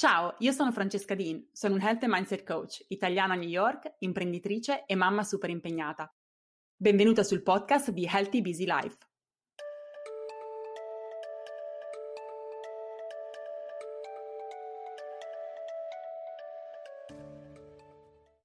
Ciao, io sono Francesca Dean, sono un Health and Mindset Coach, italiana a New York, imprenditrice e mamma super impegnata. Benvenuta sul podcast di Healthy Busy Life.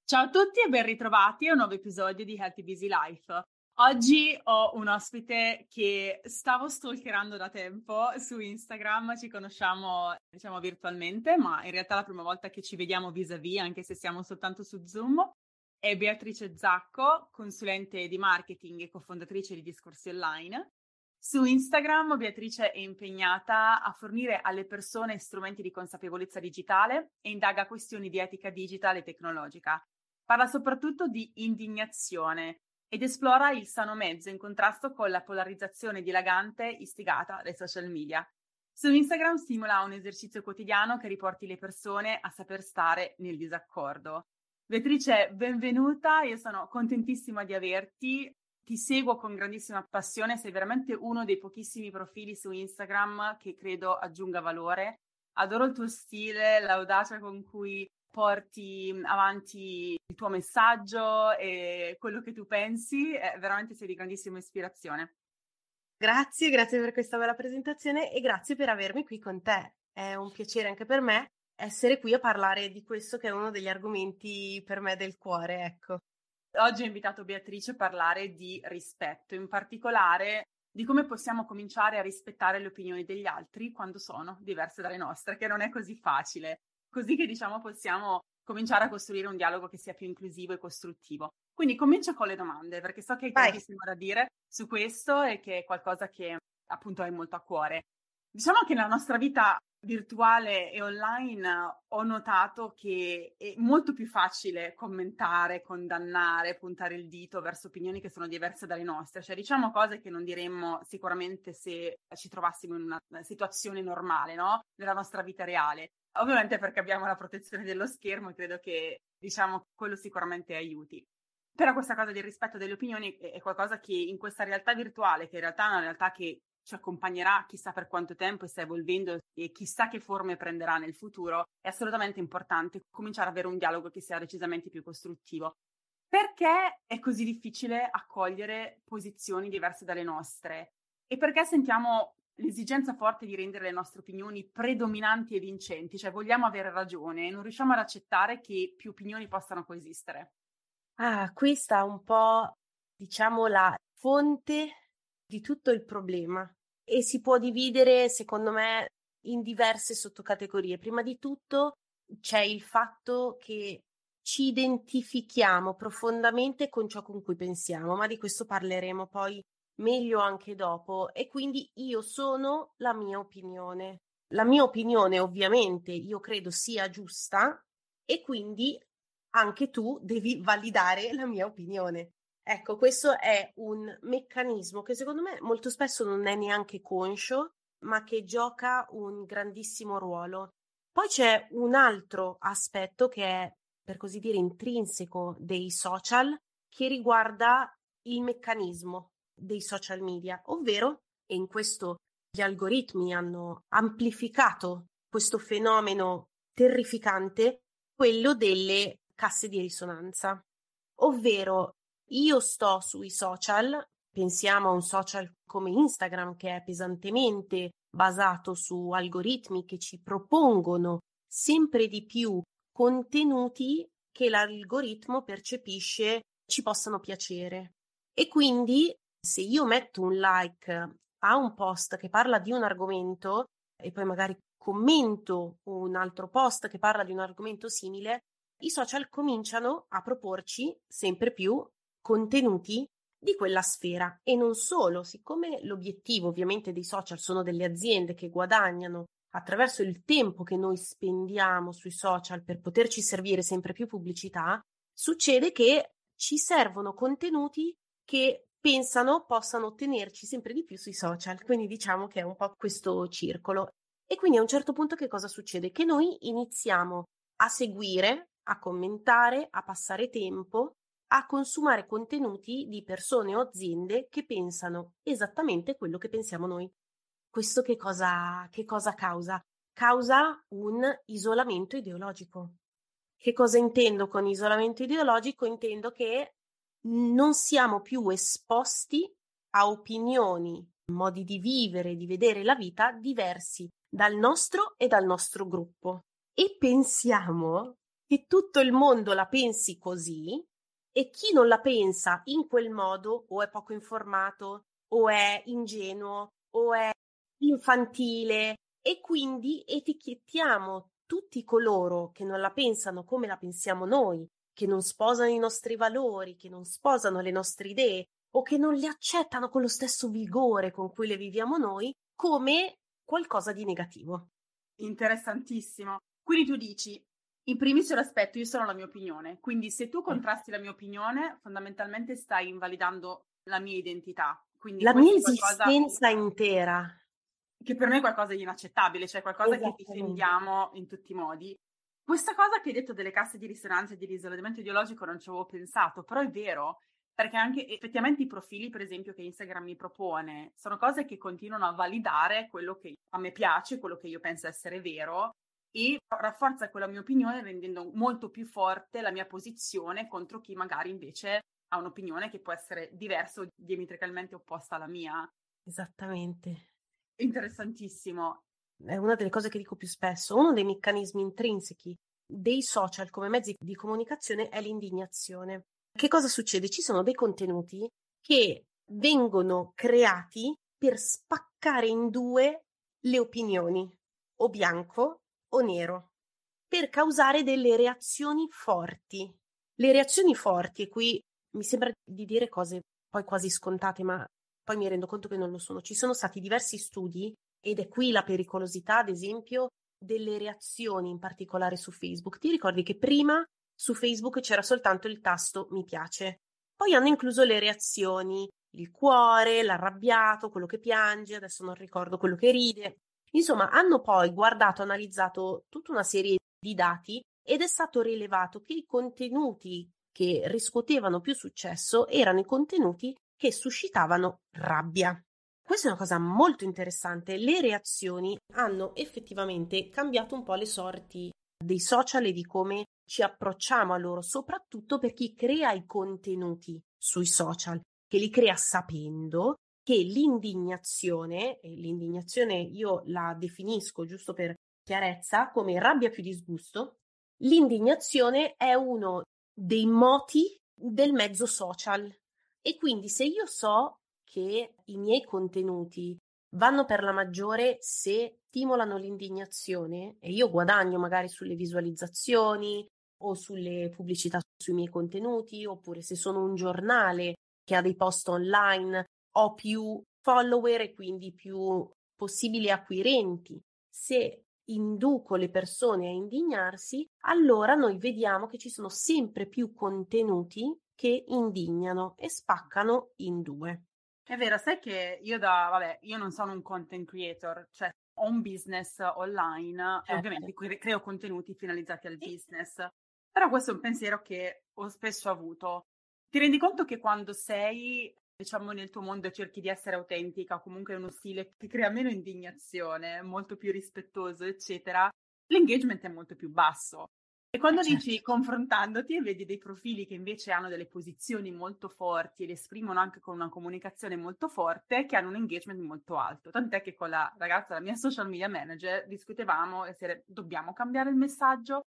Ciao a tutti e ben ritrovati a un nuovo episodio di Healthy Busy Life. Oggi ho un ospite che stavo stalkerando da tempo su Instagram, ci conosciamo diciamo virtualmente, ma in realtà è la prima volta che ci vediamo vis-à-vis, anche se siamo soltanto su Zoom. È Beatrice Zacco, consulente di marketing e cofondatrice di Discorsi Online. Su Instagram Beatrice è impegnata a fornire alle persone strumenti di consapevolezza digitale e indaga questioni di etica digitale e tecnologica. Parla soprattutto di indignazione, ed esplora il sano mezzo in contrasto con la polarizzazione dilagante istigata dai social media. Su Instagram stimola un esercizio quotidiano che riporti le persone a saper stare nel disaccordo. Beatrice, benvenuta, io sono contentissima di averti, ti seguo con grandissima passione, sei veramente uno dei pochissimi profili su Instagram che credo aggiunga valore. Adoro il tuo stile, l'audacia con cui porti avanti il tuo messaggio e quello che tu pensi, eh, veramente sei di grandissima ispirazione. Grazie, grazie per questa bella presentazione e grazie per avermi qui con te. È un piacere anche per me essere qui a parlare di questo che è uno degli argomenti per me del cuore, ecco. Oggi ho invitato Beatrice a parlare di rispetto, in particolare di come possiamo cominciare a rispettare le opinioni degli altri quando sono diverse dalle nostre, che non è così facile così che diciamo possiamo cominciare a costruire un dialogo che sia più inclusivo e costruttivo. Quindi comincio con le domande, perché so che hai tantissimo da dire su questo e che è qualcosa che appunto hai molto a cuore. Diciamo che nella nostra vita virtuale e online ho notato che è molto più facile commentare, condannare, puntare il dito verso opinioni che sono diverse dalle nostre, cioè diciamo cose che non diremmo sicuramente se ci trovassimo in una situazione normale, no? Nella nostra vita reale. Ovviamente perché abbiamo la protezione dello schermo e credo che, diciamo, quello sicuramente aiuti. Però questa cosa del rispetto delle opinioni è qualcosa che in questa realtà virtuale, che in realtà è una realtà che ci accompagnerà chissà per quanto tempo e sta evolvendo e chissà che forme prenderà nel futuro, è assolutamente importante cominciare ad avere un dialogo che sia decisamente più costruttivo. Perché è così difficile accogliere posizioni diverse dalle nostre? E perché sentiamo l'esigenza forte di rendere le nostre opinioni predominanti e vincenti, cioè vogliamo avere ragione e non riusciamo ad accettare che più opinioni possano coesistere. Ah, questa è un po', diciamo, la fonte di tutto il problema e si può dividere, secondo me, in diverse sottocategorie. Prima di tutto c'è il fatto che ci identifichiamo profondamente con ciò con cui pensiamo, ma di questo parleremo poi meglio anche dopo e quindi io sono la mia opinione. La mia opinione ovviamente io credo sia giusta e quindi anche tu devi validare la mia opinione. Ecco, questo è un meccanismo che secondo me molto spesso non è neanche conscio, ma che gioca un grandissimo ruolo. Poi c'è un altro aspetto che è, per così dire, intrinseco dei social, che riguarda il meccanismo dei social media, ovvero, e in questo gli algoritmi hanno amplificato questo fenomeno terrificante, quello delle casse di risonanza. Ovvero, io sto sui social, pensiamo a un social come Instagram che è pesantemente basato su algoritmi che ci propongono sempre di più contenuti che l'algoritmo percepisce ci possano piacere. E quindi se io metto un like a un post che parla di un argomento e poi magari commento un altro post che parla di un argomento simile, i social cominciano a proporci sempre più contenuti di quella sfera. E non solo, siccome l'obiettivo ovviamente dei social sono delle aziende che guadagnano attraverso il tempo che noi spendiamo sui social per poterci servire sempre più pubblicità, succede che ci servono contenuti che pensano possano ottenerci sempre di più sui social. Quindi diciamo che è un po' questo circolo. E quindi a un certo punto che cosa succede? Che noi iniziamo a seguire, a commentare, a passare tempo, a consumare contenuti di persone o aziende che pensano esattamente quello che pensiamo noi. Questo che cosa, che cosa causa? causa un isolamento ideologico. Che cosa intendo con isolamento ideologico? Intendo che non siamo più esposti a opinioni, modi di vivere, di vedere la vita diversi dal nostro e dal nostro gruppo. E pensiamo che tutto il mondo la pensi così e chi non la pensa in quel modo o è poco informato o è ingenuo o è infantile e quindi etichettiamo tutti coloro che non la pensano come la pensiamo noi, che non sposano i nostri valori, che non sposano le nostre idee o che non le accettano con lo stesso vigore con cui le viviamo noi, come qualcosa di negativo. Interessantissimo. Quindi tu dici, in primis l'aspetto, io sono la mia opinione, quindi se tu contrasti la mia opinione, fondamentalmente stai invalidando la mia identità. Quindi la mia esistenza intera. Che per me è qualcosa di inaccettabile, cioè qualcosa che difendiamo in tutti i modi. Questa cosa che hai detto delle casse di risonanza e dell'isolamento ideologico non ci avevo pensato, però è vero, perché anche effettivamente i profili, per esempio, che Instagram mi propone, sono cose che continuano a validare quello che a me piace, quello che io penso essere vero e rafforza quella mia opinione rendendo molto più forte la mia posizione contro chi magari invece ha un'opinione che può essere diversa o diametricalmente opposta alla mia. Esattamente. Interessantissimo. È una delle cose che dico più spesso. Uno dei meccanismi intrinseci dei social come mezzi di comunicazione è l'indignazione. Che cosa succede? Ci sono dei contenuti che vengono creati per spaccare in due le opinioni, o bianco o nero per causare delle reazioni forti. Le reazioni forti, e qui mi sembra di dire cose poi quasi scontate, ma poi mi rendo conto che non lo sono. Ci sono stati diversi studi, ed è qui la pericolosità, ad esempio, delle reazioni, in particolare su Facebook. Ti ricordi che prima su Facebook c'era soltanto il tasto mi piace, poi hanno incluso le reazioni, il cuore, l'arrabbiato, quello che piange, adesso non ricordo quello che ride. Insomma, hanno poi guardato, analizzato tutta una serie di dati ed è stato rilevato che i contenuti che riscuotevano più successo erano i contenuti che suscitavano rabbia. Questa è una cosa molto interessante. Le reazioni hanno effettivamente cambiato un po' le sorti dei social e di come ci approcciamo a loro, soprattutto per chi crea i contenuti sui social, che li crea sapendo che l'indignazione, e l'indignazione io la definisco giusto per chiarezza come rabbia più disgusto, l'indignazione è uno dei moti del mezzo social e quindi se io so che i miei contenuti vanno per la maggiore se stimolano l'indignazione e io guadagno magari sulle visualizzazioni o sulle pubblicità sui miei contenuti oppure se sono un giornale che ha dei post online ho più follower e quindi più possibili acquirenti. Se induco le persone a indignarsi, allora noi vediamo che ci sono sempre più contenuti che indignano e spaccano in due. È vero, sai che io da, vabbè, io non sono un content creator, cioè ho un business online certo. e ovviamente creo contenuti finalizzati al business, però questo è un pensiero che ho spesso avuto. Ti rendi conto che quando sei diciamo nel tuo mondo cerchi di essere autentica, comunque è uno stile che crea meno indignazione, molto più rispettoso, eccetera, l'engagement è molto più basso. E quando certo. dici confrontandoti e vedi dei profili che invece hanno delle posizioni molto forti e le esprimono anche con una comunicazione molto forte, che hanno un engagement molto alto. Tant'è che con la ragazza, la mia social media manager, discutevamo se dobbiamo cambiare il messaggio,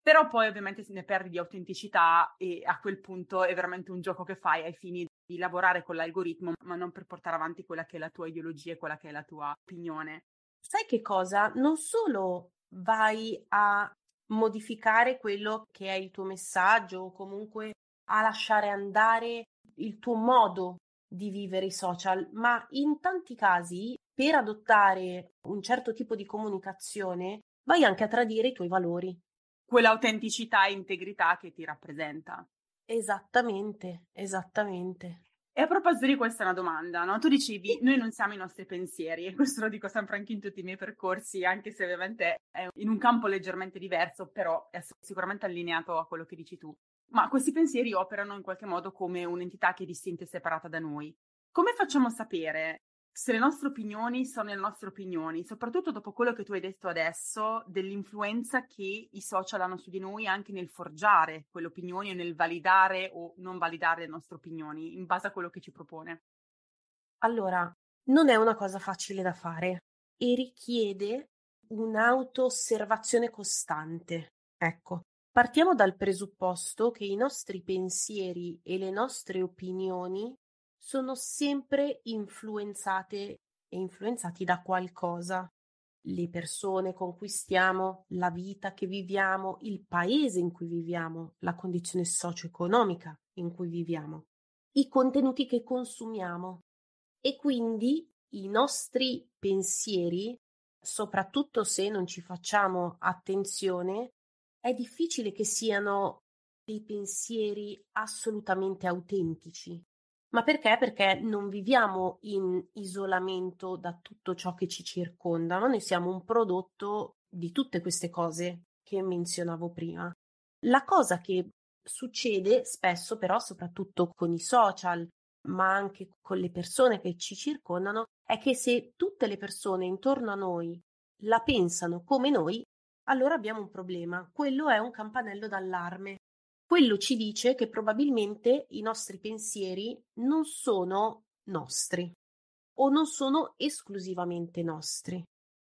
però poi ovviamente se ne perdi di autenticità e a quel punto è veramente un gioco che fai ai fini di lavorare con l'algoritmo, ma non per portare avanti quella che è la tua ideologia e quella che è la tua opinione. Sai che cosa? Non solo vai a modificare quello che è il tuo messaggio o comunque a lasciare andare il tuo modo di vivere i social, ma in tanti casi per adottare un certo tipo di comunicazione vai anche a tradire i tuoi valori. Quell'autenticità e integrità che ti rappresenta. Esattamente, esattamente. E a proposito di questa è una domanda, no? Tu dicevi, noi non siamo i nostri pensieri, e questo lo dico sempre anche in tutti i miei percorsi, anche se ovviamente è in un campo leggermente diverso, però è sicuramente allineato a quello che dici tu. Ma questi pensieri operano in qualche modo come un'entità che è distinta e separata da noi. Come facciamo a sapere se le nostre opinioni sono le nostre opinioni, soprattutto dopo quello che tu hai detto adesso, dell'influenza che i social hanno su di noi anche nel forgiare quelle opinioni o nel validare o non validare le nostre opinioni in base a quello che ci propone. Allora, non è una cosa facile da fare e richiede un'auto-osservazione costante. Ecco, partiamo dal presupposto che i nostri pensieri e le nostre opinioni sono sempre influenzate e influenzati da qualcosa. Le persone con cui stiamo, la vita che viviamo, il paese in cui viviamo, la condizione socio-economica in cui viviamo, i contenuti che consumiamo e quindi i nostri pensieri, soprattutto se non ci facciamo attenzione, è difficile che siano dei pensieri assolutamente autentici. Ma perché? Perché non viviamo in isolamento da tutto ciò che ci circonda, ma noi siamo un prodotto di tutte queste cose che menzionavo prima. La cosa che succede spesso, però, soprattutto con i social, ma anche con le persone che ci circondano, è che se tutte le persone intorno a noi la pensano come noi, allora abbiamo un problema. Quello è un campanello d'allarme quello ci dice che probabilmente i nostri pensieri non sono nostri o non sono esclusivamente nostri.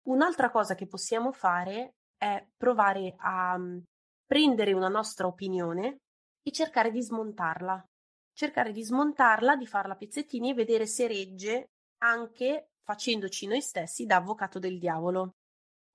Un'altra cosa che possiamo fare è provare a mm, prendere una nostra opinione e cercare di smontarla. Cercare di smontarla, di farla a pezzettini e vedere se regge anche facendoci noi stessi da avvocato del diavolo.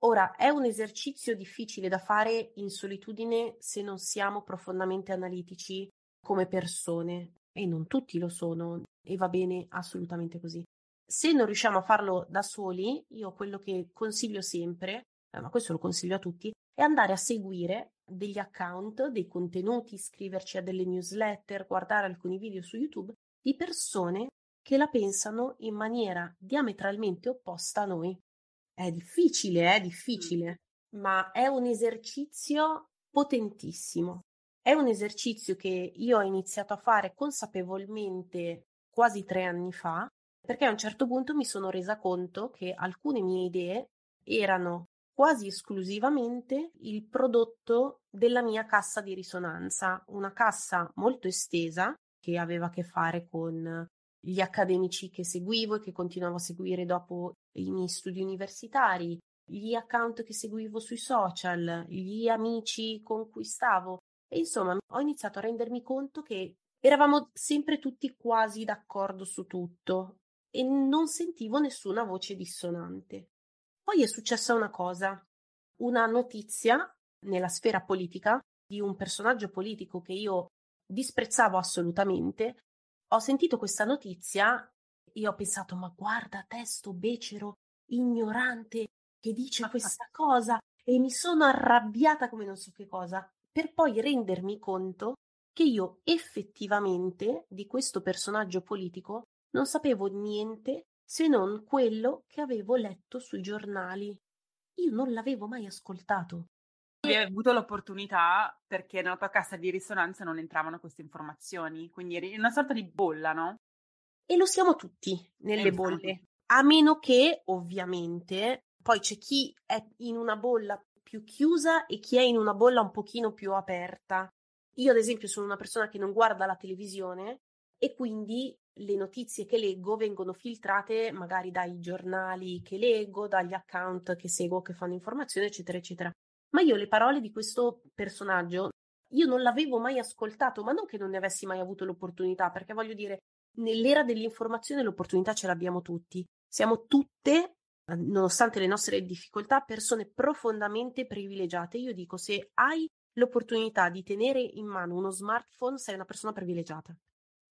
Ora, è un esercizio difficile da fare in solitudine se non siamo profondamente analitici come persone e non tutti lo sono e va bene assolutamente così. Se non riusciamo a farlo da soli, io quello che consiglio sempre, eh, ma questo lo consiglio a tutti, è andare a seguire degli account, dei contenuti, iscriverci a delle newsletter, guardare alcuni video su YouTube di persone che la pensano in maniera diametralmente opposta a noi. È difficile, è difficile, ma è un esercizio potentissimo. È un esercizio che io ho iniziato a fare consapevolmente quasi tre anni fa, perché a un certo punto mi sono resa conto che alcune mie idee erano quasi esclusivamente il prodotto della mia cassa di risonanza, una cassa molto estesa che aveva a che fare con gli accademici che seguivo e che continuavo a seguire dopo i miei studi universitari, gli account che seguivo sui social, gli amici con cui stavo. E insomma, ho iniziato a rendermi conto che eravamo sempre tutti quasi d'accordo su tutto e non sentivo nessuna voce dissonante. Poi è successa una cosa, una notizia nella sfera politica di un personaggio politico che io disprezzavo assolutamente ho sentito questa notizia e ho pensato, ma guarda te sto becero ignorante che dice questa cosa e mi sono arrabbiata come non so che cosa, per poi rendermi conto che io effettivamente di questo personaggio politico non sapevo niente se non quello che avevo letto sui giornali. Io non l'avevo mai ascoltato. Hai avuto l'opportunità perché nella tua cassa di risonanza non entravano queste informazioni, quindi eri in una sorta di bolla, no? E lo siamo tutti nelle Eh, bolle, infatti. a meno che ovviamente poi c'è chi è in una bolla più chiusa e chi è in una bolla un pochino più aperta. Io ad esempio sono una persona che non guarda la televisione e quindi le notizie che leggo vengono filtrate magari dai giornali che leggo, dagli account che seguo che fanno informazione, eccetera, eccetera. Ma io le parole di questo personaggio, io non l'avevo mai ascoltato, ma non che non ne avessi mai avuto l'opportunità, perché voglio dire, nell'era dell'informazione l'opportunità ce l'abbiamo tutti. Siamo tutte, nonostante le nostre difficoltà, persone profondamente privilegiate. Io dico, se hai l'opportunità di tenere in mano uno smartphone, sei una persona privilegiata.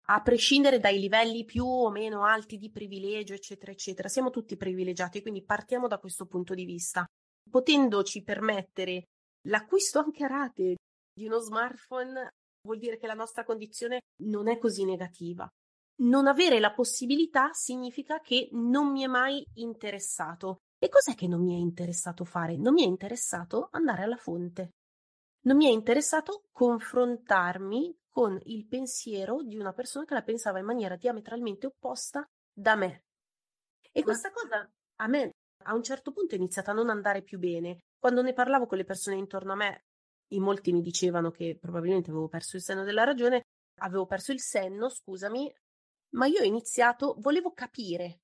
A prescindere dai livelli più o meno alti di privilegio, eccetera, eccetera, siamo tutti privilegiati, quindi partiamo da questo punto di vista potendoci permettere l'acquisto anche a rate di uno smartphone, vuol dire che la nostra condizione non è così negativa. Non avere la possibilità significa che non mi è mai interessato. E cos'è che non mi è interessato fare? Non mi è interessato andare alla fonte. Non mi è interessato confrontarmi con il pensiero di una persona che la pensava in maniera diametralmente opposta da me. E questa cosa a me a un certo punto è iniziata a non andare più bene. Quando ne parlavo con le persone intorno a me, in molti mi dicevano che probabilmente avevo perso il senno della ragione, avevo perso il senno, scusami, ma io ho iniziato, volevo capire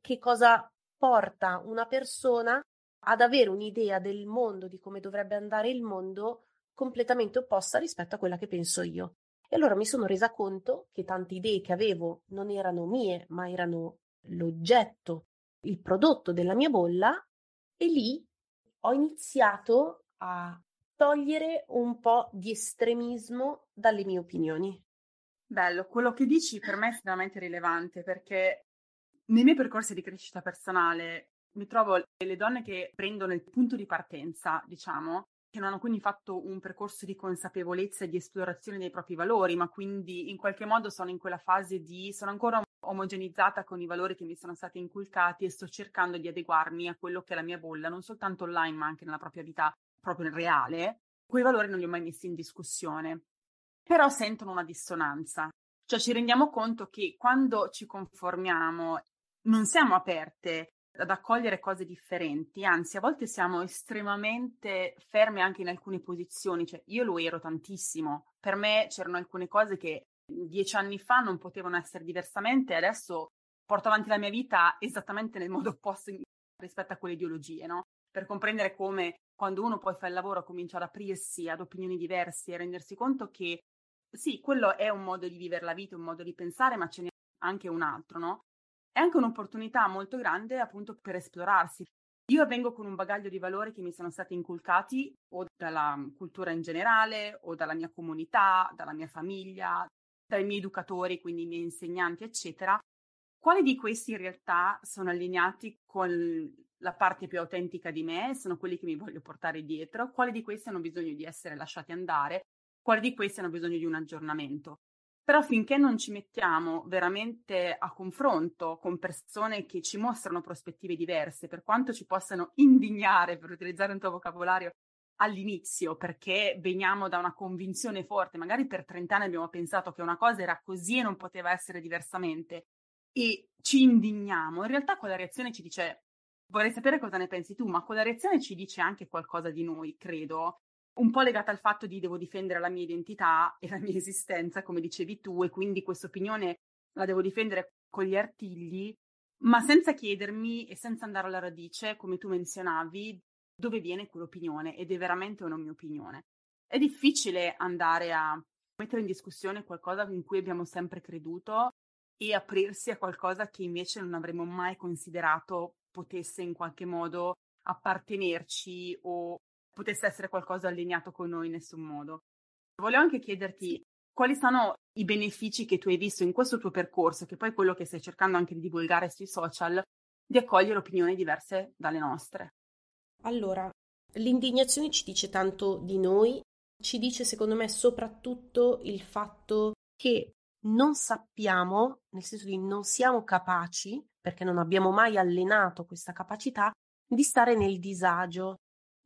che cosa porta una persona ad avere un'idea del mondo, di come dovrebbe andare il mondo, completamente opposta rispetto a quella che penso io. E allora mi sono resa conto che tante idee che avevo non erano mie, ma erano l'oggetto, il prodotto della mia bolla e lì ho iniziato a togliere un po' di estremismo dalle mie opinioni. Bello, quello che dici per me è estremamente rilevante perché nei miei percorsi di crescita personale mi trovo le donne che prendono il punto di partenza, diciamo, che non hanno quindi fatto un percorso di consapevolezza e di esplorazione dei propri valori, ma quindi in qualche modo sono in quella fase di sono ancora omogenizzata con i valori che mi sono stati inculcati e sto cercando di adeguarmi a quello che è la mia bolla, non soltanto online, ma anche nella propria vita proprio reale. Quei valori non li ho mai messi in discussione, però sentono una dissonanza. Cioè ci rendiamo conto che quando ci conformiamo non siamo aperte ad accogliere cose differenti, anzi a volte siamo estremamente ferme anche in alcune posizioni, cioè io lo ero tantissimo, per me c'erano alcune cose che dieci anni fa non potevano essere diversamente, adesso porto avanti la mia vita esattamente nel modo opposto rispetto a quelle ideologie, no? Per comprendere come quando uno poi fa il lavoro comincia ad aprirsi ad opinioni diverse e rendersi conto che sì, quello è un modo di vivere la vita, un modo di pensare, ma ce n'è anche un altro, no? è anche un'opportunità molto grande appunto per esplorarsi. Io vengo con un bagaglio di valori che mi sono stati inculcati o dalla cultura in generale, o dalla mia comunità, dalla mia famiglia, dai miei educatori, quindi i miei insegnanti, eccetera. Quali di questi in realtà sono allineati con la parte più autentica di me, sono quelli che mi voglio portare dietro, quali di questi hanno bisogno di essere lasciati andare, quali di questi hanno bisogno di un aggiornamento. Però finché non ci mettiamo veramente a confronto con persone che ci mostrano prospettive diverse, per quanto ci possano indignare, per utilizzare un tuo vocabolario, all'inizio, perché veniamo da una convinzione forte, magari per 30 anni abbiamo pensato che una cosa era così e non poteva essere diversamente, e ci indigniamo, in realtà quella reazione ci dice, vorrei sapere cosa ne pensi tu, ma quella reazione ci dice anche qualcosa di noi, credo, un po' legata al fatto di devo difendere la mia identità e la mia esistenza, come dicevi tu, e quindi questa opinione la devo difendere con gli artigli, ma senza chiedermi e senza andare alla radice, come tu menzionavi, dove viene quell'opinione ed è veramente una mia opinione. È difficile andare a mettere in discussione qualcosa in cui abbiamo sempre creduto e aprirsi a qualcosa che invece non avremmo mai considerato potesse in qualche modo appartenerci o potesse essere qualcosa allineato con noi in nessun modo. Volevo anche chiederti quali sono i benefici che tu hai visto in questo tuo percorso, che poi è quello che stai cercando anche di divulgare sui social, di accogliere opinioni diverse dalle nostre. Allora, l'indignazione ci dice tanto di noi, ci dice secondo me soprattutto il fatto che non sappiamo, nel senso di non siamo capaci, perché non abbiamo mai allenato questa capacità, di stare nel disagio,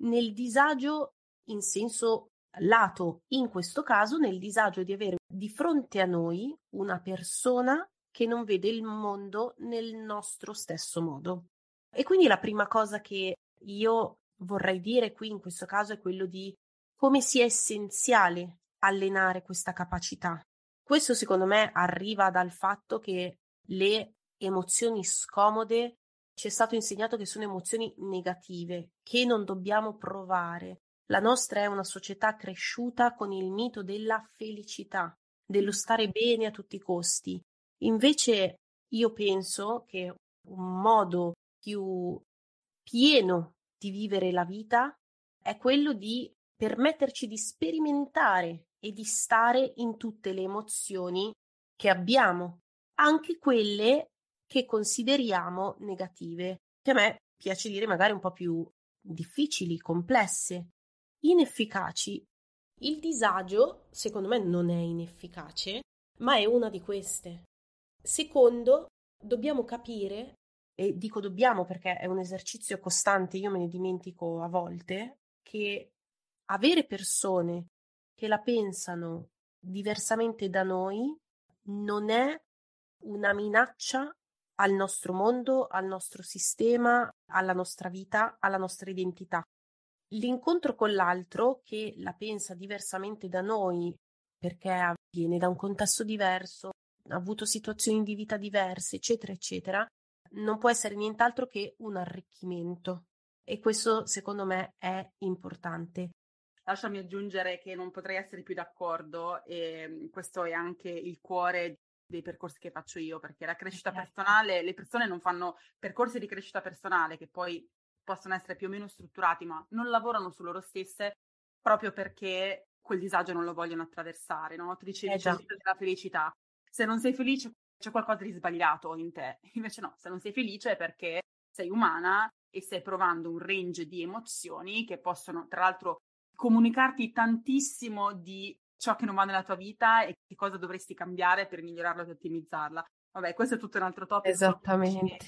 nel disagio in senso lato, in questo caso nel disagio di avere di fronte a noi una persona che non vede il mondo nel nostro stesso modo. E quindi la prima cosa che io vorrei dire qui in questo caso è quello di come sia essenziale allenare questa capacità. Questo secondo me arriva dal fatto che le emozioni scomode ci è stato insegnato che sono emozioni negative, che non dobbiamo provare. La nostra è una società cresciuta con il mito della felicità, dello stare bene a tutti i costi. Invece io penso che un modo più pieno di vivere la vita è quello di permetterci di sperimentare e di stare in tutte le emozioni che abbiamo, anche quelle che consideriamo negative, che a me piace dire magari un po' più difficili, complesse, inefficaci. Il disagio, secondo me, non è inefficace, ma è una di queste. Secondo, dobbiamo capire, e dico dobbiamo perché è un esercizio costante, io me ne dimentico a volte, che avere persone che la pensano diversamente da noi non è una minaccia al nostro mondo, al nostro sistema, alla nostra vita, alla nostra identità. L'incontro con l'altro che la pensa diversamente da noi perché viene da un contesto diverso, ha avuto situazioni di vita diverse, eccetera, eccetera, non può essere nient'altro che un arricchimento. E questo, secondo me, è importante. Lasciami aggiungere che non potrei essere più d'accordo e mm, questo è anche il cuore dei percorsi che faccio io, perché la crescita certo. personale, le persone non fanno percorsi di crescita personale che poi possono essere più o meno strutturati, ma non lavorano su loro stesse proprio perché quel disagio non lo vogliono attraversare, no? Tu dicevi eh della felicità. Se non sei felice c'è qualcosa di sbagliato in te. Invece no, se non sei felice è perché sei umana e stai provando un range di emozioni che possono, tra l'altro, comunicarti tantissimo di ciò che non va nella tua vita e che cosa dovresti cambiare per migliorarla e ottimizzarla. Vabbè, questo è tutto un altro topic. Esattamente.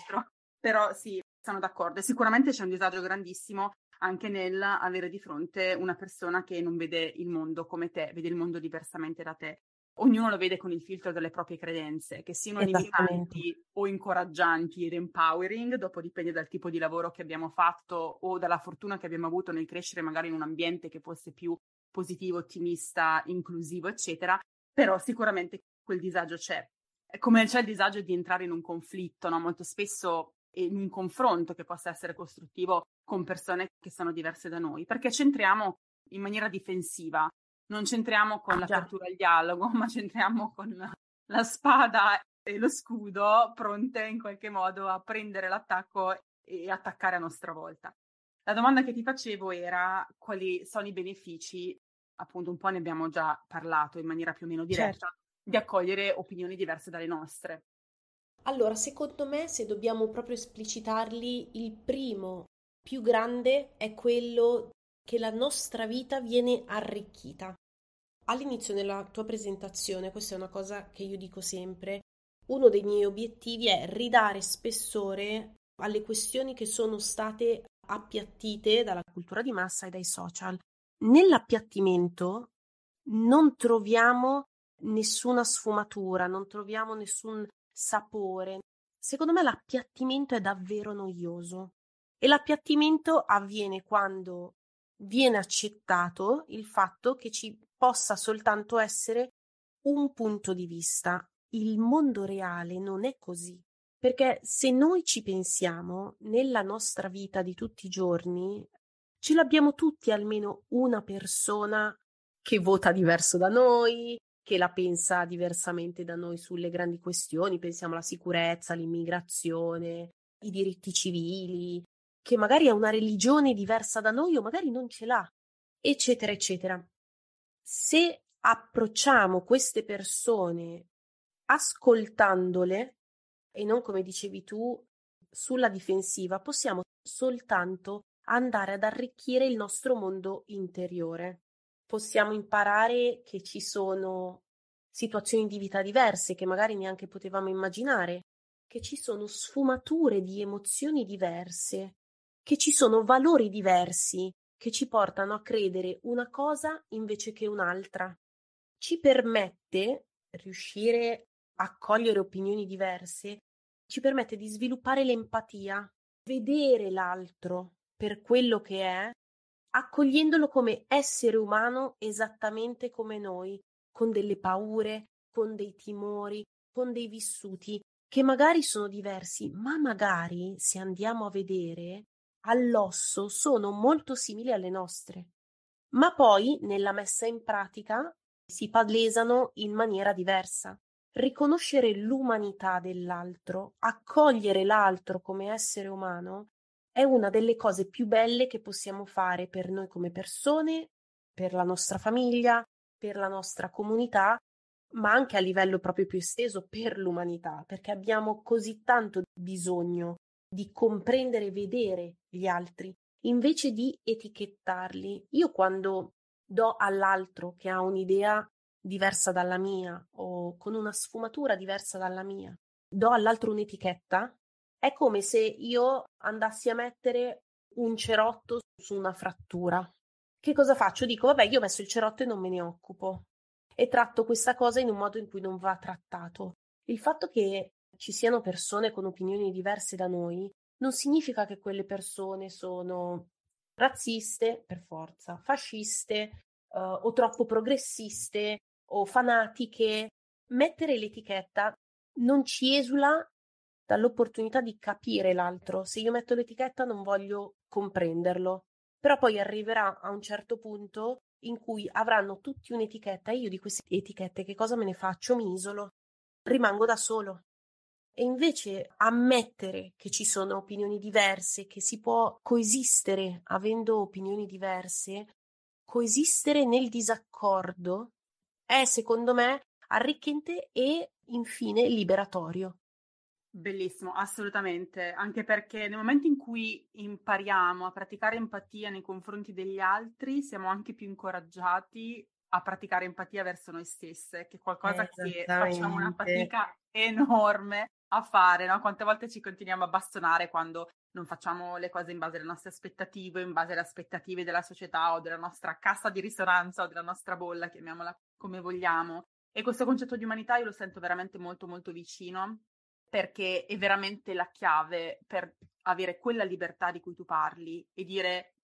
Però sì, sono d'accordo. Sicuramente c'è un disagio grandissimo anche nel avere di fronte una persona che non vede il mondo come te, vede il mondo diversamente da te. Ognuno lo vede con il filtro delle proprie credenze, che siano limitanti o incoraggianti ed empowering, dopo dipende dal tipo di lavoro che abbiamo fatto o dalla fortuna che abbiamo avuto nel crescere magari in un ambiente che fosse più positivo, ottimista, inclusivo, eccetera, però sicuramente quel disagio c'è. Come c'è il disagio di entrare in un conflitto, no? molto spesso in un confronto che possa essere costruttivo con persone che sono diverse da noi, perché centriamo in maniera difensiva, non centriamo con l'apertura al dialogo, ma centriamo con la spada e lo scudo pronte in qualche modo a prendere l'attacco e attaccare a nostra volta. La domanda che ti facevo era quali sono i benefici, appunto un po' ne abbiamo già parlato in maniera più o meno diretta, certo. di accogliere opinioni diverse dalle nostre. Allora, secondo me, se dobbiamo proprio esplicitarli, il primo più grande è quello che la nostra vita viene arricchita. All'inizio della tua presentazione, questa è una cosa che io dico sempre, uno dei miei obiettivi è ridare spessore alle questioni che sono state appiattite dalla cultura di massa e dai social. Nell'appiattimento non troviamo nessuna sfumatura, non troviamo nessun sapore. Secondo me l'appiattimento è davvero noioso e l'appiattimento avviene quando viene accettato il fatto che ci possa soltanto essere un punto di vista. Il mondo reale non è così. Perché se noi ci pensiamo nella nostra vita di tutti i giorni, ce l'abbiamo tutti almeno una persona che vota diverso da noi, che la pensa diversamente da noi sulle grandi questioni, pensiamo alla sicurezza, all'immigrazione, i diritti civili, che magari ha una religione diversa da noi o magari non ce l'ha, eccetera, eccetera. Se approcciamo queste persone ascoltandole e non come dicevi tu sulla difensiva, possiamo soltanto andare ad arricchire il nostro mondo interiore possiamo imparare che ci sono situazioni di vita diverse che magari neanche potevamo immaginare, che ci sono sfumature di emozioni diverse, che ci sono valori diversi che ci portano a credere una cosa invece che un'altra. Ci permette riuscire a cogliere opinioni diverse, ci permette di sviluppare l'empatia, vedere l'altro per quello che è accogliendolo come essere umano esattamente come noi, con delle paure, con dei timori, con dei vissuti che magari sono diversi, ma magari, se andiamo a vedere, all'osso sono molto simili alle nostre. Ma poi, nella messa in pratica, si palesano in maniera diversa. Riconoscere l'umanità dell'altro, accogliere l'altro come essere umano, è una delle cose più belle che possiamo fare per noi come persone, per la nostra famiglia, per la nostra comunità, ma anche a livello proprio più esteso per l'umanità, perché abbiamo così tanto bisogno di comprendere e vedere gli altri invece di etichettarli. Io quando do all'altro che ha un'idea diversa dalla mia o con una sfumatura diversa dalla mia, do all'altro un'etichetta, è come se io andassi a mettere un cerotto su una frattura. Che cosa faccio? Dico, vabbè, io ho messo il cerotto e non me ne occupo. E tratto questa cosa in un modo in cui non va trattato. Il fatto che ci siano persone con opinioni diverse da noi, non significa che quelle persone sono razziste per forza, fasciste uh, o troppo progressiste o fanatiche. Mettere l'etichetta non ci esula dall'opportunità di capire l'altro. Se io metto l'etichetta non voglio comprenderlo, però poi arriverà a un certo punto in cui avranno tutti un'etichetta e io di queste etichette che cosa me ne faccio? Mi isolo, rimango da solo. E invece ammettere che ci sono opinioni diverse, che si può coesistere avendo opinioni diverse, coesistere nel disaccordo, è secondo me arricchente e infine liberatorio. Bellissimo, assolutamente, anche perché nel momento in cui impariamo a praticare empatia nei confronti degli altri, siamo anche più incoraggiati a praticare empatia verso noi stesse, che è qualcosa che facciamo una fatica enorme a fare, no? Quante volte ci continuiamo a bastonare quando non facciamo le cose in base alle nostre aspettative, in base alle aspettative della società o della nostra cassa di risonanza o della nostra bolla, chiamiamola come vogliamo. E questo concetto di umanità io lo sento veramente molto molto vicino perché è veramente la chiave per avere quella libertà di cui tu parli e dire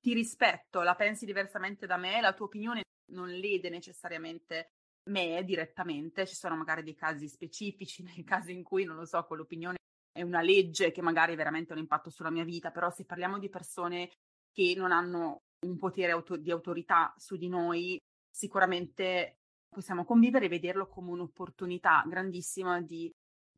ti rispetto, la pensi diversamente da me, la tua opinione non lede necessariamente me direttamente, ci sono magari dei casi specifici, nei casi in cui, non lo so, quell'opinione è una legge che magari veramente ha un impatto sulla mia vita, però se parliamo di persone che non hanno un potere auto- di autorità su di noi, sicuramente possiamo convivere e vederlo come un'opportunità grandissima di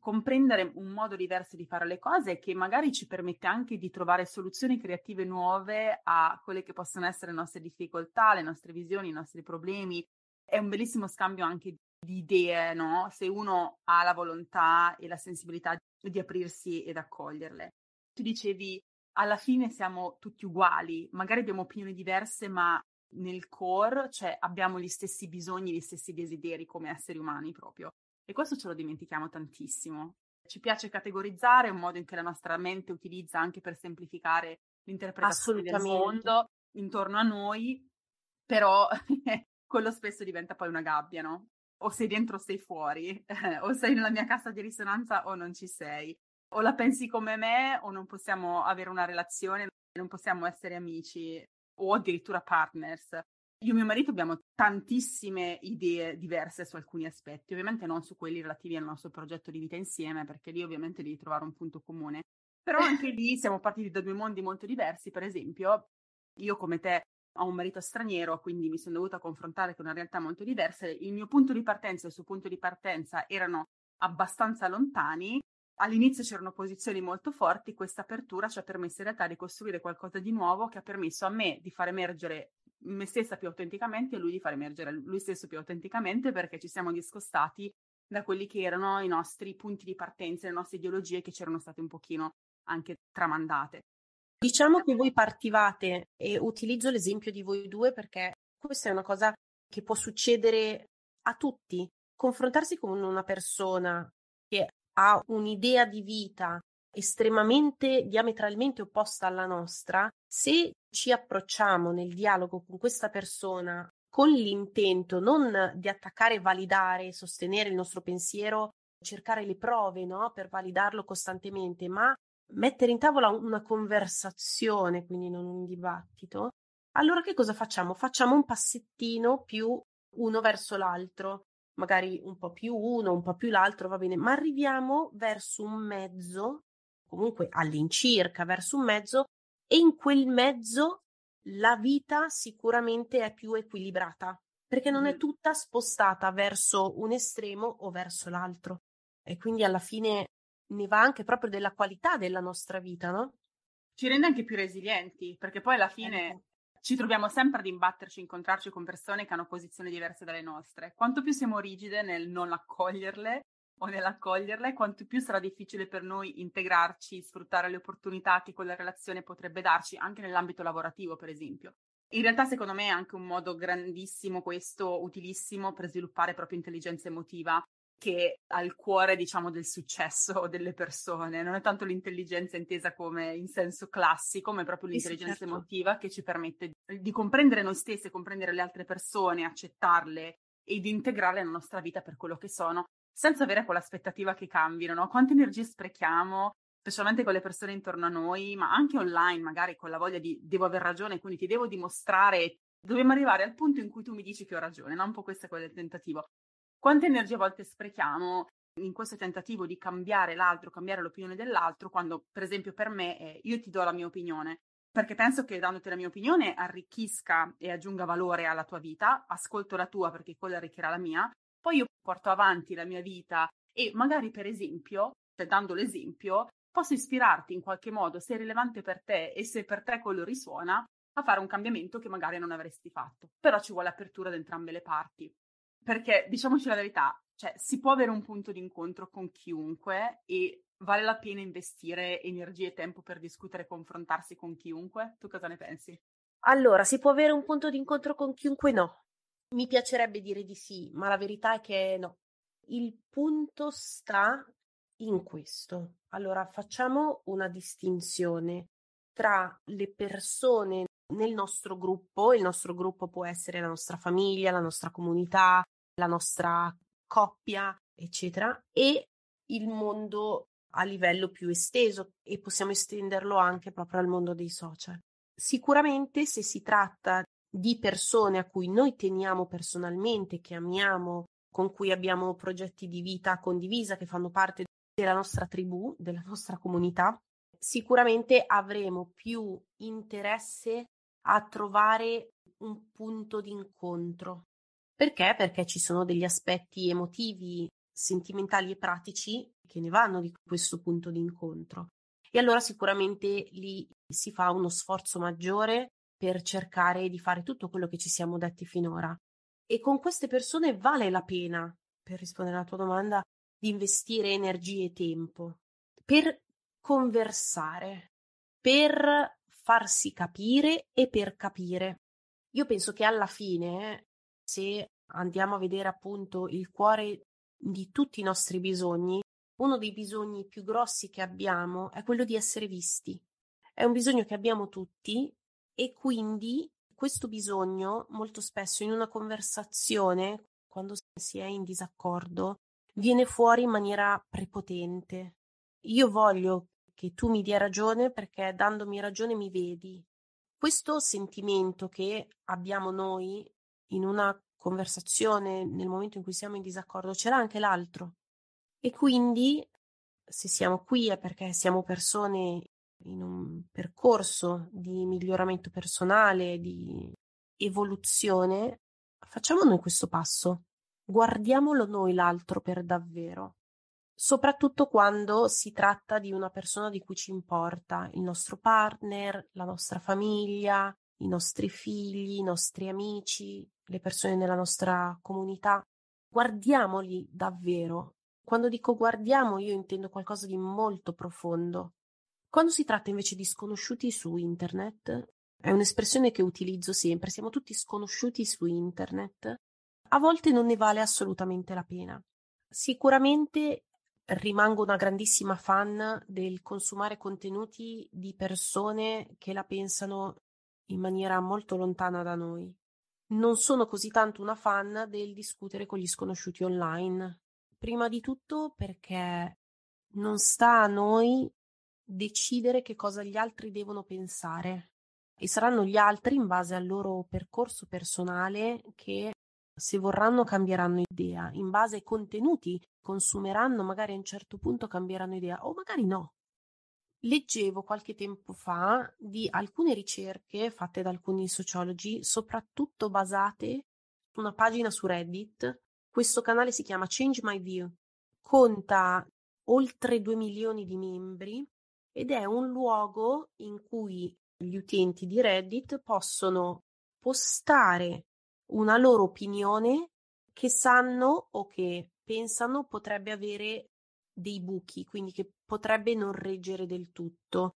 comprendere un modo diverso di fare le cose che magari ci permette anche di trovare soluzioni creative nuove a quelle che possono essere le nostre difficoltà, le nostre visioni, i nostri problemi. È un bellissimo scambio anche di idee, no? Se uno ha la volontà e la sensibilità di aprirsi ed accoglierle. Tu dicevi, alla fine siamo tutti uguali, magari abbiamo opinioni diverse, ma nel core, cioè abbiamo gli stessi bisogni, gli stessi desideri come esseri umani proprio. E questo ce lo dimentichiamo tantissimo. Ci piace categorizzare, è un modo in cui la nostra mente utilizza anche per semplificare l'interpretazione del mondo intorno a noi, però quello spesso diventa poi una gabbia, no? O sei dentro o sei fuori, o sei nella mia cassa di risonanza o non ci sei. O la pensi come me o non possiamo avere una relazione, non possiamo essere amici o addirittura partners. Io e mio marito abbiamo tantissime idee diverse su alcuni aspetti, ovviamente non su quelli relativi al nostro progetto di vita insieme, perché lì ovviamente devi trovare un punto comune. Però anche lì siamo partiti da due mondi molto diversi, per esempio, io come te ho un marito straniero, quindi mi sono dovuta confrontare con una realtà molto diversa. Il mio punto di partenza e il suo punto di partenza erano abbastanza lontani. All'inizio c'erano posizioni molto forti, questa apertura ci ha permesso in realtà di costruire qualcosa di nuovo che ha permesso a me di far emergere me stessa più autenticamente e lui di far emergere lui stesso più autenticamente perché ci siamo discostati da quelli che erano i nostri punti di partenza, le nostre ideologie che c'erano state un pochino anche tramandate. Diciamo che voi partivate e utilizzo l'esempio di voi due perché questa è una cosa che può succedere a tutti. Confrontarsi con una persona che ha un'idea di vita estremamente diametralmente opposta alla nostra, se ci approcciamo nel dialogo con questa persona con l'intento non di attaccare, validare, sostenere il nostro pensiero, cercare le prove no? per validarlo costantemente, ma mettere in tavola una conversazione, quindi non un dibattito, allora che cosa facciamo? Facciamo un passettino più uno verso l'altro, magari un po' più uno, un po' più l'altro, va bene, ma arriviamo verso un mezzo comunque all'incirca verso un mezzo e in quel mezzo la vita sicuramente è più equilibrata perché non è tutta spostata verso un estremo o verso l'altro e quindi alla fine ne va anche proprio della qualità della nostra vita, no? Ci rende anche più resilienti perché poi alla fine ecco. ci troviamo sempre ad imbatterci, incontrarci con persone che hanno posizioni diverse dalle nostre. Quanto più siamo rigide nel non accoglierle, o nell'accoglierle, quanto più sarà difficile per noi integrarci, sfruttare le opportunità che quella relazione potrebbe darci, anche nell'ambito lavorativo, per esempio. In realtà, secondo me, è anche un modo grandissimo questo, utilissimo per sviluppare proprio intelligenza emotiva che al cuore, diciamo, del successo delle persone. Non è tanto l'intelligenza intesa come in senso classico, ma è proprio l'intelligenza sì, certo. emotiva che ci permette di comprendere noi stessi, comprendere le altre persone, accettarle e di integrarle nella nostra vita per quello che sono senza avere quell'aspettativa che cambino, no? Quante energie sprechiamo, specialmente con le persone intorno a noi, ma anche online, magari con la voglia di devo aver ragione, quindi ti devo dimostrare, dobbiamo arrivare al punto in cui tu mi dici che ho ragione, no? Un po' questo è quello del tentativo. Quante energie a volte sprechiamo in questo tentativo di cambiare l'altro, cambiare l'opinione dell'altro, quando per esempio per me è io ti do la mia opinione, perché penso che dandoti la mia opinione arricchisca e aggiunga valore alla tua vita, ascolto la tua perché quella arricchirà la mia, poi io porto avanti la mia vita e magari per esempio, cioè dando l'esempio, posso ispirarti in qualche modo, se è rilevante per te e se per te quello risuona, a fare un cambiamento che magari non avresti fatto. Però ci vuole apertura da entrambe le parti. Perché diciamoci la verità, cioè si può avere un punto di incontro con chiunque e vale la pena investire energie e tempo per discutere e confrontarsi con chiunque? Tu cosa ne pensi? Allora, si può avere un punto di incontro con chiunque? No. Mi piacerebbe dire di sì, ma la verità è che no. Il punto sta in questo. Allora, facciamo una distinzione tra le persone nel nostro gruppo, il nostro gruppo può essere la nostra famiglia, la nostra comunità, la nostra coppia, eccetera, e il mondo a livello più esteso e possiamo estenderlo anche proprio al mondo dei social. Sicuramente se si tratta di persone a cui noi teniamo personalmente, che amiamo, con cui abbiamo progetti di vita condivisa, che fanno parte della nostra tribù, della nostra comunità, sicuramente avremo più interesse a trovare un punto di incontro. Perché? Perché ci sono degli aspetti emotivi, sentimentali e pratici che ne vanno di questo punto di incontro. E allora sicuramente lì si fa uno sforzo maggiore per cercare di fare tutto quello che ci siamo detti finora. E con queste persone vale la pena, per rispondere alla tua domanda, di investire energie e tempo per conversare, per farsi capire e per capire. Io penso che alla fine, se andiamo a vedere appunto il cuore di tutti i nostri bisogni, uno dei bisogni più grossi che abbiamo è quello di essere visti. È un bisogno che abbiamo tutti e quindi questo bisogno molto spesso in una conversazione, quando si è in disaccordo, viene fuori in maniera prepotente. Io voglio che tu mi dia ragione perché dandomi ragione mi vedi. Questo sentimento che abbiamo noi in una conversazione nel momento in cui siamo in disaccordo c'era anche l'altro. E quindi se siamo qui è perché siamo persone in un percorso di miglioramento personale, di evoluzione, facciamo noi questo passo. Guardiamolo noi l'altro per davvero soprattutto quando si tratta di una persona di cui ci importa, il nostro partner, la nostra famiglia, i nostri figli, i nostri amici, le persone nella nostra comunità. Guardiamoli davvero. Quando dico guardiamo, io intendo qualcosa di molto profondo. Quando si tratta invece di sconosciuti su internet, è un'espressione che utilizzo sempre, siamo tutti sconosciuti su internet, a volte non ne vale assolutamente la pena. Sicuramente rimango una grandissima fan del consumare contenuti di persone che la pensano in maniera molto lontana da noi. Non sono così tanto una fan del discutere con gli sconosciuti online. Prima di tutto perché non sta a noi decidere che cosa gli altri devono pensare e saranno gli altri in base al loro percorso personale che se vorranno cambieranno idea, in base ai contenuti consumeranno, magari a un certo punto cambieranno idea o magari no. Leggevo qualche tempo fa di alcune ricerche fatte da alcuni sociologi, soprattutto basate su una pagina su Reddit. Questo canale si chiama Change My View, conta oltre 2 milioni di membri ed è un luogo in cui gli utenti di Reddit possono postare una loro opinione che sanno o che pensano potrebbe avere dei buchi, quindi che potrebbe non reggere del tutto.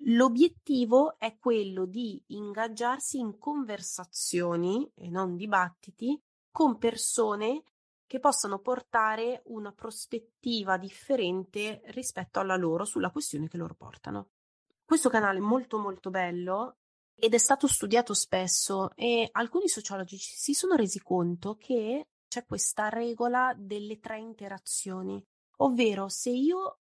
L'obiettivo è quello di ingaggiarsi in conversazioni e non dibattiti con persone che possano portare una prospettiva differente rispetto alla loro sulla questione che loro portano. Questo canale è molto molto bello ed è stato studiato spesso e alcuni sociologi si sono resi conto che c'è questa regola delle tre interazioni, ovvero se io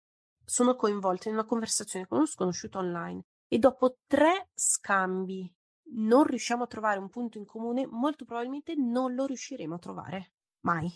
sono coinvolta in una conversazione con uno sconosciuto online e dopo tre scambi non riusciamo a trovare un punto in comune, molto probabilmente non lo riusciremo a trovare. Mai.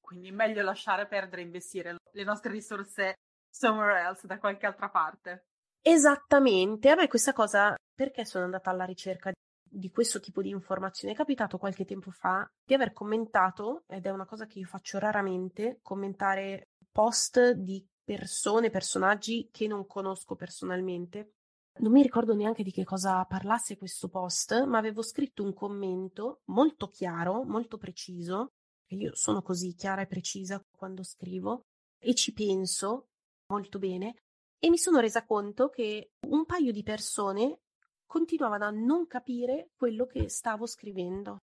Quindi meglio lasciare perdere e investire le nostre risorse somewhere else, da qualche altra parte. Esattamente. A me questa cosa, perché sono andata alla ricerca di questo tipo di informazioni? È capitato qualche tempo fa di aver commentato, ed è una cosa che io faccio raramente, commentare post di persone, personaggi che non conosco personalmente. Non mi ricordo neanche di che cosa parlasse questo post, ma avevo scritto un commento molto chiaro, molto preciso, io sono così chiara e precisa quando scrivo e ci penso molto bene e mi sono resa conto che un paio di persone continuavano a non capire quello che stavo scrivendo.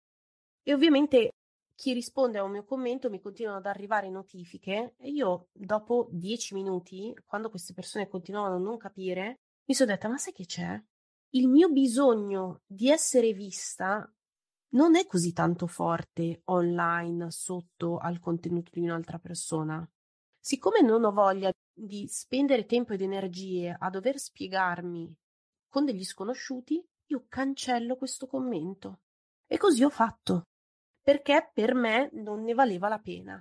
E ovviamente chi risponde a un mio commento mi continuano ad arrivare notifiche e io dopo dieci minuti, quando queste persone continuavano a non capire, mi sono detta ma sai che c'è? Il mio bisogno di essere vista non è così tanto forte online sotto al contenuto di un'altra persona. Siccome non ho voglia di spendere tempo ed energie a dover spiegarmi con degli sconosciuti, io cancello questo commento. E così ho fatto, perché per me non ne valeva la pena.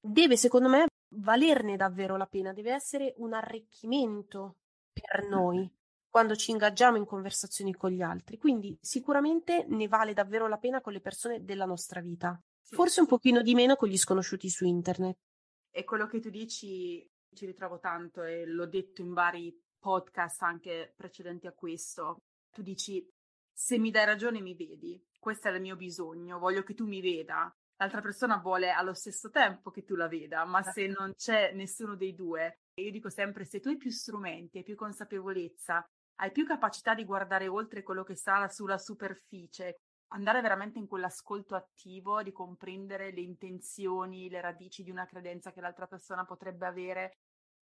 Deve, secondo me, valerne davvero la pena, deve essere un arricchimento per noi quando ci ingaggiamo in conversazioni con gli altri. Quindi sicuramente ne vale davvero la pena con le persone della nostra vita. Sì. Forse un pochino di meno con gli sconosciuti su internet. E quello che tu dici ci ritrovo tanto e l'ho detto in vari podcast anche precedenti a questo. Tu dici, se mi dai ragione mi vedi, questo è il mio bisogno, voglio che tu mi veda. L'altra persona vuole allo stesso tempo che tu la veda, ma se non c'è nessuno dei due, io dico sempre, se tu hai più strumenti, hai più consapevolezza, hai più capacità di guardare oltre quello che sta sulla superficie, andare veramente in quell'ascolto attivo, di comprendere le intenzioni, le radici di una credenza che l'altra persona potrebbe avere,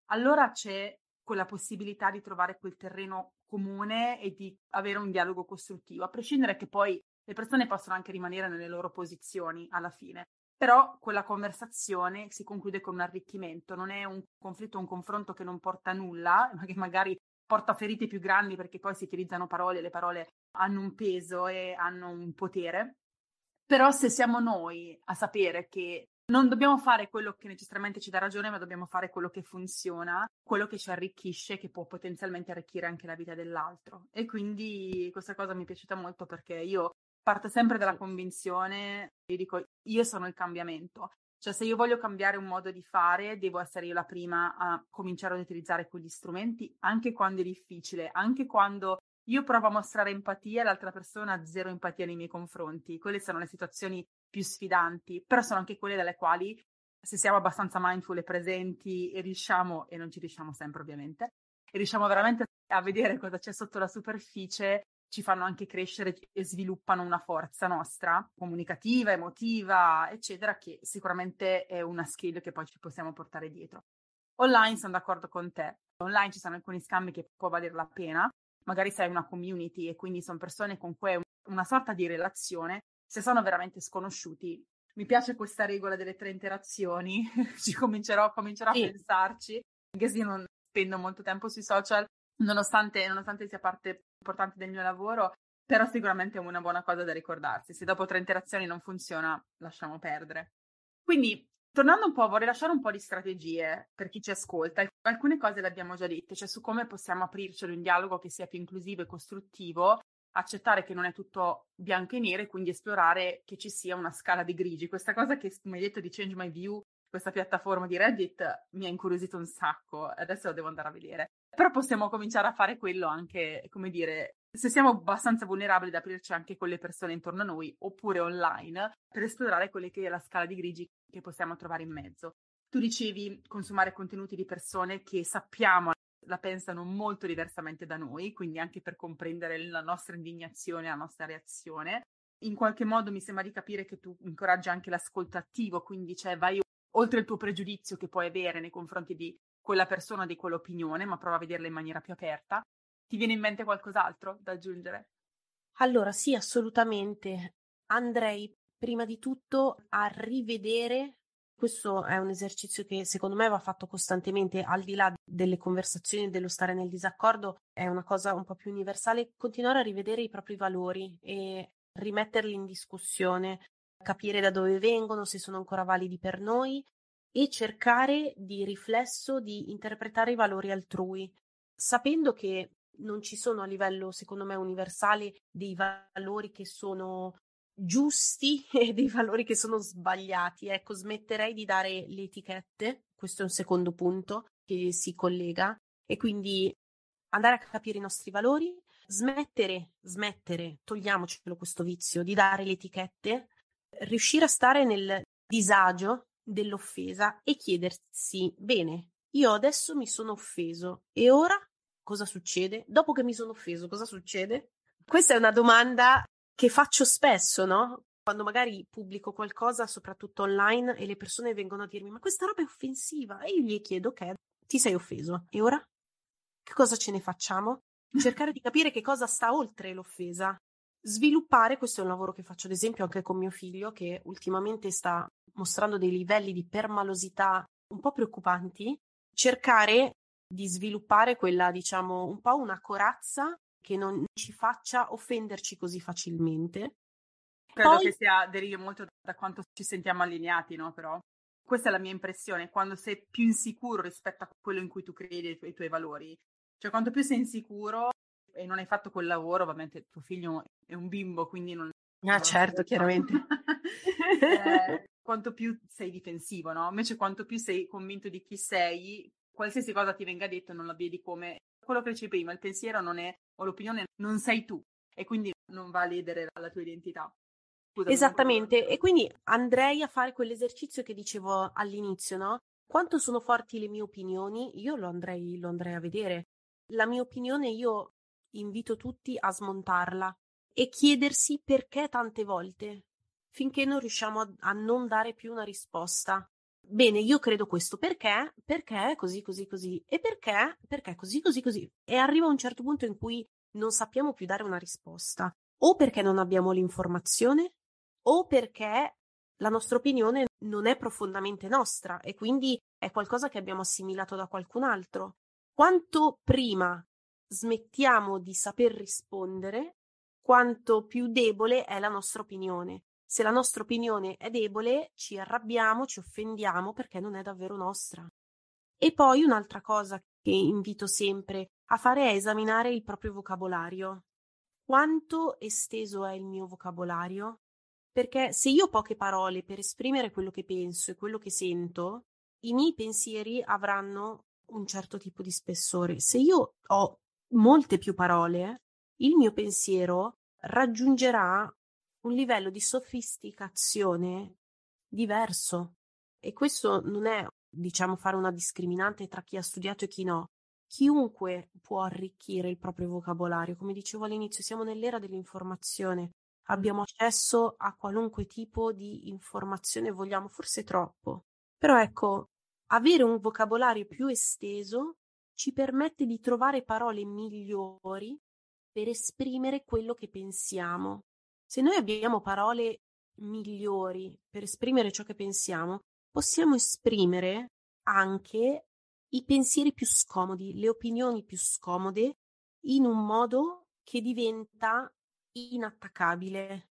allora c'è quella possibilità di trovare quel terreno comune e di avere un dialogo costruttivo, a prescindere che poi le persone possono anche rimanere nelle loro posizioni alla fine. Però quella conversazione si conclude con un arricchimento, non è un conflitto, un confronto che non porta a nulla, ma che magari porta ferite più grandi perché poi si utilizzano parole, le parole hanno un peso e hanno un potere. Però se siamo noi a sapere che non dobbiamo fare quello che necessariamente ci dà ragione, ma dobbiamo fare quello che funziona, quello che ci arricchisce, che può potenzialmente arricchire anche la vita dell'altro. E quindi questa cosa mi è piaciuta molto perché io parto sempre dalla convinzione, io dico, io sono il cambiamento. Cioè, se io voglio cambiare un modo di fare, devo essere io la prima a cominciare ad utilizzare quegli strumenti, anche quando è difficile, anche quando io provo a mostrare empatia e l'altra persona ha zero empatia nei miei confronti. Quelle sono le situazioni più sfidanti, però sono anche quelle dalle quali, se siamo abbastanza mindful e presenti e riusciamo, e non ci riusciamo sempre ovviamente, e riusciamo veramente a vedere cosa c'è sotto la superficie, ci fanno anche crescere e sviluppano una forza nostra, comunicativa, emotiva, eccetera, che sicuramente è una skill che poi ci possiamo portare dietro. Online sono d'accordo con te, online ci sono alcuni scambi che può valere la pena, magari sei una community e quindi sono persone con cui hai una sorta di relazione, se sono veramente sconosciuti. Mi piace questa regola delle tre interazioni, ci comincerò, comincerò sì. a pensarci, anche se io non spendo molto tempo sui social, nonostante, nonostante sia parte importante del mio lavoro, però sicuramente è una buona cosa da ricordarsi. Se dopo tre interazioni non funziona, lasciamo perdere. Quindi, tornando un po', vorrei lasciare un po' di strategie per chi ci ascolta. Alcune cose le abbiamo già dette, cioè su come possiamo aprirci ad un dialogo che sia più inclusivo e costruttivo, accettare che non è tutto bianco e nero e quindi esplorare che ci sia una scala di grigi. Questa cosa che mi hai detto di Change My View, questa piattaforma di Reddit, mi ha incuriosito un sacco. Adesso lo devo andare a vedere. Però possiamo cominciare a fare quello anche, come dire, se siamo abbastanza vulnerabili ad aprirci anche con le persone intorno a noi oppure online per esplorare quella che è la scala di grigi che possiamo trovare in mezzo. Tu dicevi consumare contenuti di persone che sappiamo la pensano molto diversamente da noi, quindi anche per comprendere la nostra indignazione, la nostra reazione. In qualche modo mi sembra di capire che tu incoraggi anche l'ascolto attivo, quindi cioè vai oltre il tuo pregiudizio che puoi avere nei confronti di quella persona di quell'opinione, ma prova a vederla in maniera più aperta. Ti viene in mente qualcos'altro da aggiungere? Allora, sì, assolutamente. Andrei prima di tutto a rivedere questo è un esercizio che secondo me va fatto costantemente, al di là delle conversazioni, dello stare nel disaccordo, è una cosa un po' più universale, continuare a rivedere i propri valori e rimetterli in discussione, capire da dove vengono, se sono ancora validi per noi e cercare di riflesso di interpretare i valori altrui, sapendo che non ci sono a livello, secondo me, universale dei valori che sono giusti e dei valori che sono sbagliati. Ecco, smetterei di dare le etichette, questo è un secondo punto che si collega, e quindi andare a capire i nostri valori, smettere, smettere, togliamocelo questo vizio di dare le etichette, riuscire a stare nel disagio dell'offesa e chiedersi, bene, io adesso mi sono offeso e ora cosa succede? Dopo che mi sono offeso, cosa succede? Questa è una domanda che faccio spesso, no? Quando magari pubblico qualcosa, soprattutto online, e le persone vengono a dirmi: Ma questa roba è offensiva. E io gli chiedo: Ok, ti sei offeso. E ora? Che cosa ce ne facciamo? Cercare di capire che cosa sta oltre l'offesa. Sviluppare, questo è un lavoro che faccio ad esempio anche con mio figlio, che ultimamente sta mostrando dei livelli di permalosità un po' preoccupanti. Cercare di sviluppare quella, diciamo, un po' una corazza che non ci faccia offenderci così facilmente. Credo Poi... che sia derivi molto da quanto ci sentiamo allineati, no? Però questa è la mia impressione, quando sei più insicuro rispetto a quello in cui tu credi e i tuoi valori. Cioè, quanto più sei insicuro e non hai fatto quel lavoro, ovviamente tuo figlio è un bimbo, quindi non... Ah, certo, chiaramente. eh, quanto più sei difensivo, no? Invece quanto più sei convinto di chi sei, qualsiasi cosa ti venga detto non la vedi come quello che dicevi prima, il pensiero non è, o l'opinione non sei tu e quindi non va a ledere la tua identità. Scusami, Esattamente, e quindi andrei a fare quell'esercizio che dicevo all'inizio, no? Quanto sono forti le mie opinioni, io lo andrei, lo andrei a vedere. La mia opinione io invito tutti a smontarla e chiedersi perché tante volte, finché non riusciamo a, a non dare più una risposta. Bene, io credo questo perché? Perché così, così, così. E perché? Perché così, così, così. E arriva un certo punto in cui non sappiamo più dare una risposta. O perché non abbiamo l'informazione, o perché la nostra opinione non è profondamente nostra e quindi è qualcosa che abbiamo assimilato da qualcun altro. Quanto prima smettiamo di saper rispondere, quanto più debole è la nostra opinione se la nostra opinione è debole, ci arrabbiamo, ci offendiamo perché non è davvero nostra. E poi un'altra cosa che invito sempre a fare è esaminare il proprio vocabolario. Quanto esteso è il mio vocabolario? Perché se io ho poche parole per esprimere quello che penso e quello che sento, i miei pensieri avranno un certo tipo di spessore. Se io ho molte più parole, il mio pensiero raggiungerà un livello di sofisticazione diverso. E questo non è, diciamo, fare una discriminante tra chi ha studiato e chi no. Chiunque può arricchire il proprio vocabolario. Come dicevo all'inizio, siamo nell'era dell'informazione. Abbiamo accesso a qualunque tipo di informazione vogliamo, forse troppo. Però ecco, avere un vocabolario più esteso ci permette di trovare parole migliori per esprimere quello che pensiamo se noi abbiamo parole migliori per esprimere ciò che pensiamo, possiamo esprimere anche i pensieri più scomodi, le opinioni più scomode in un modo che diventa inattaccabile.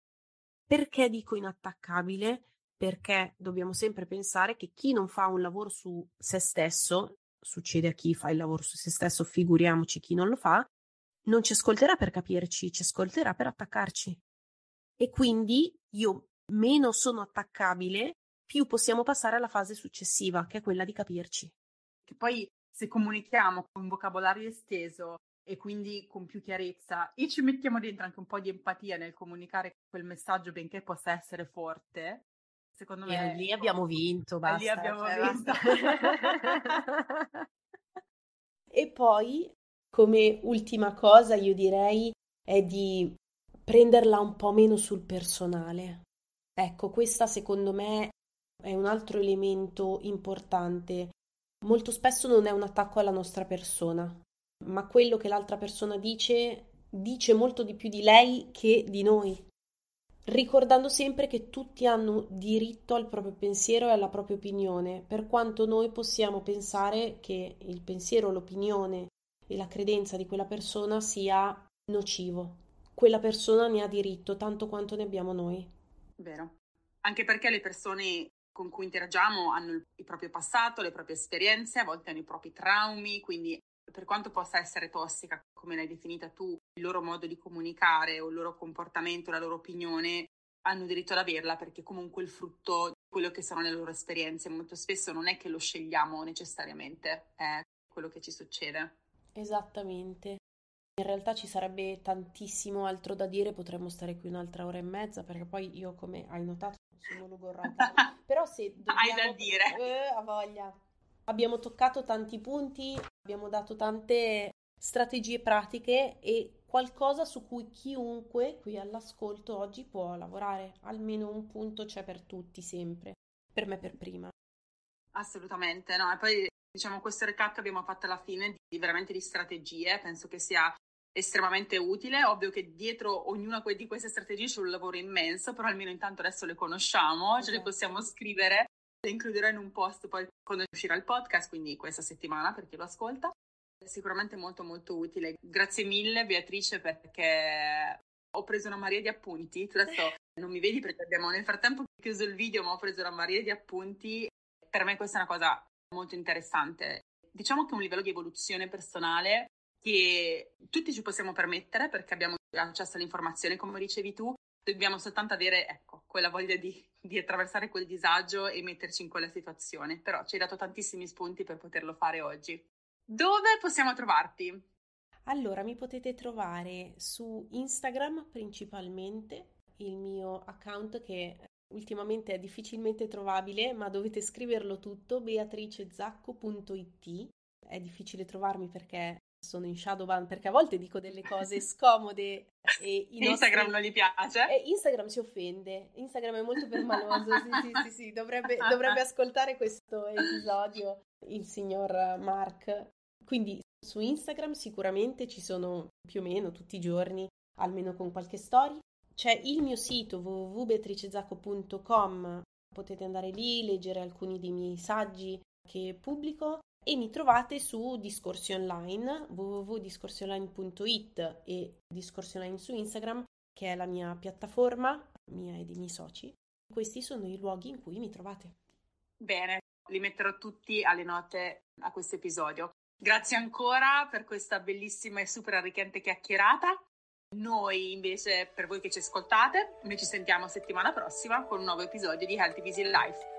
Perché dico inattaccabile? Perché dobbiamo sempre pensare che chi non fa un lavoro su se stesso, succede a chi fa il lavoro su se stesso, figuriamoci chi non lo fa, non ci ascolterà per capirci, ci ascolterà per attaccarci e quindi io meno sono attaccabile, più possiamo passare alla fase successiva, che è quella di capirci. Che poi se comunichiamo con un vocabolario esteso e quindi con più chiarezza e ci mettiamo dentro anche un po' di empatia nel comunicare quel messaggio, benché possa essere forte, secondo me... E lì abbiamo vinto, basta. Lì abbiamo cioè, vinto. e poi, come ultima cosa, io direi è di prenderla un po' meno sul personale. Ecco, questa secondo me è un altro elemento importante. Molto spesso non è un attacco alla nostra persona, ma quello che l'altra persona dice dice molto di più di lei che di noi. ricordando sempre che tutti hanno diritto al proprio pensiero e alla propria opinione, per quanto noi possiamo pensare che il pensiero, l'opinione e la credenza di quella persona sia nocivo. Quella persona ne ha diritto tanto quanto ne abbiamo noi. Vero. Anche perché le persone con cui interagiamo hanno il proprio passato, le proprie esperienze, a volte hanno i propri traumi, quindi per quanto possa essere tossica, come l'hai definita tu, il loro modo di comunicare o il loro comportamento, la loro opinione, hanno diritto ad averla perché comunque il frutto di quello che sono le loro esperienze. Molto spesso non è che lo scegliamo necessariamente, è quello che ci succede. Esattamente. In realtà ci sarebbe tantissimo altro da dire, potremmo stare qui un'altra ora e mezza, perché poi io, come hai notato, sono logorrata. Però se dobbiamo... Hai da dire. Eh, a voglia. Abbiamo toccato tanti punti, abbiamo dato tante strategie pratiche e qualcosa su cui chiunque qui all'ascolto oggi può lavorare. Almeno un punto c'è per tutti sempre, per me per prima. Assolutamente, no? E poi diciamo questo recap che abbiamo fatto alla fine di veramente di strategie, penso che sia estremamente utile. Ovvio che dietro ognuna di queste strategie c'è un lavoro immenso, però almeno intanto adesso le conosciamo, esatto. ce le esatto. possiamo scrivere. Le includerò in un post poi quando uscirà il podcast, quindi questa settimana per chi lo ascolta. È sicuramente molto molto utile. Grazie mille Beatrice perché ho preso una marea di appunti. Tu adesso non mi vedi perché abbiamo nel frattempo chiuso il video, ma ho preso una marea di appunti. Per me questa è una cosa molto interessante. Diciamo che è un livello di evoluzione personale che tutti ci possiamo permettere perché abbiamo accesso all'informazione, come dicevi tu, dobbiamo soltanto avere ecco, quella voglia di, di, attraversare quel disagio e metterci in quella situazione. Però ci hai dato tantissimi spunti per poterlo fare oggi. Dove possiamo trovarti? Allora, mi potete trovare su Instagram principalmente, il mio account che ultimamente è difficilmente trovabile, ma dovete scriverlo tutto, beatricezacco.it. È difficile trovarmi perché sono in shadowban perché a volte dico delle cose scomode e Instagram nostri... non gli piace? E Instagram si offende. Instagram è molto permaloso. Sì sì sì, sì. Dovrebbe, dovrebbe ascoltare questo episodio il signor Mark. Quindi su Instagram sicuramente ci sono più o meno tutti i giorni almeno con qualche story. C'è il mio sito www.beatricezacco.com potete andare lì leggere alcuni dei miei saggi che pubblico e mi trovate su Discorsi Online, www.discorsionline.it e Discorsi Online su Instagram, che è la mia piattaforma, mia e dei miei soci. Questi sono i luoghi in cui mi trovate. Bene, li metterò tutti alle note a questo episodio. Grazie ancora per questa bellissima e super arricchente chiacchierata. Noi invece, per voi che ci ascoltate, noi ci sentiamo settimana prossima con un nuovo episodio di Healthy Busy Life.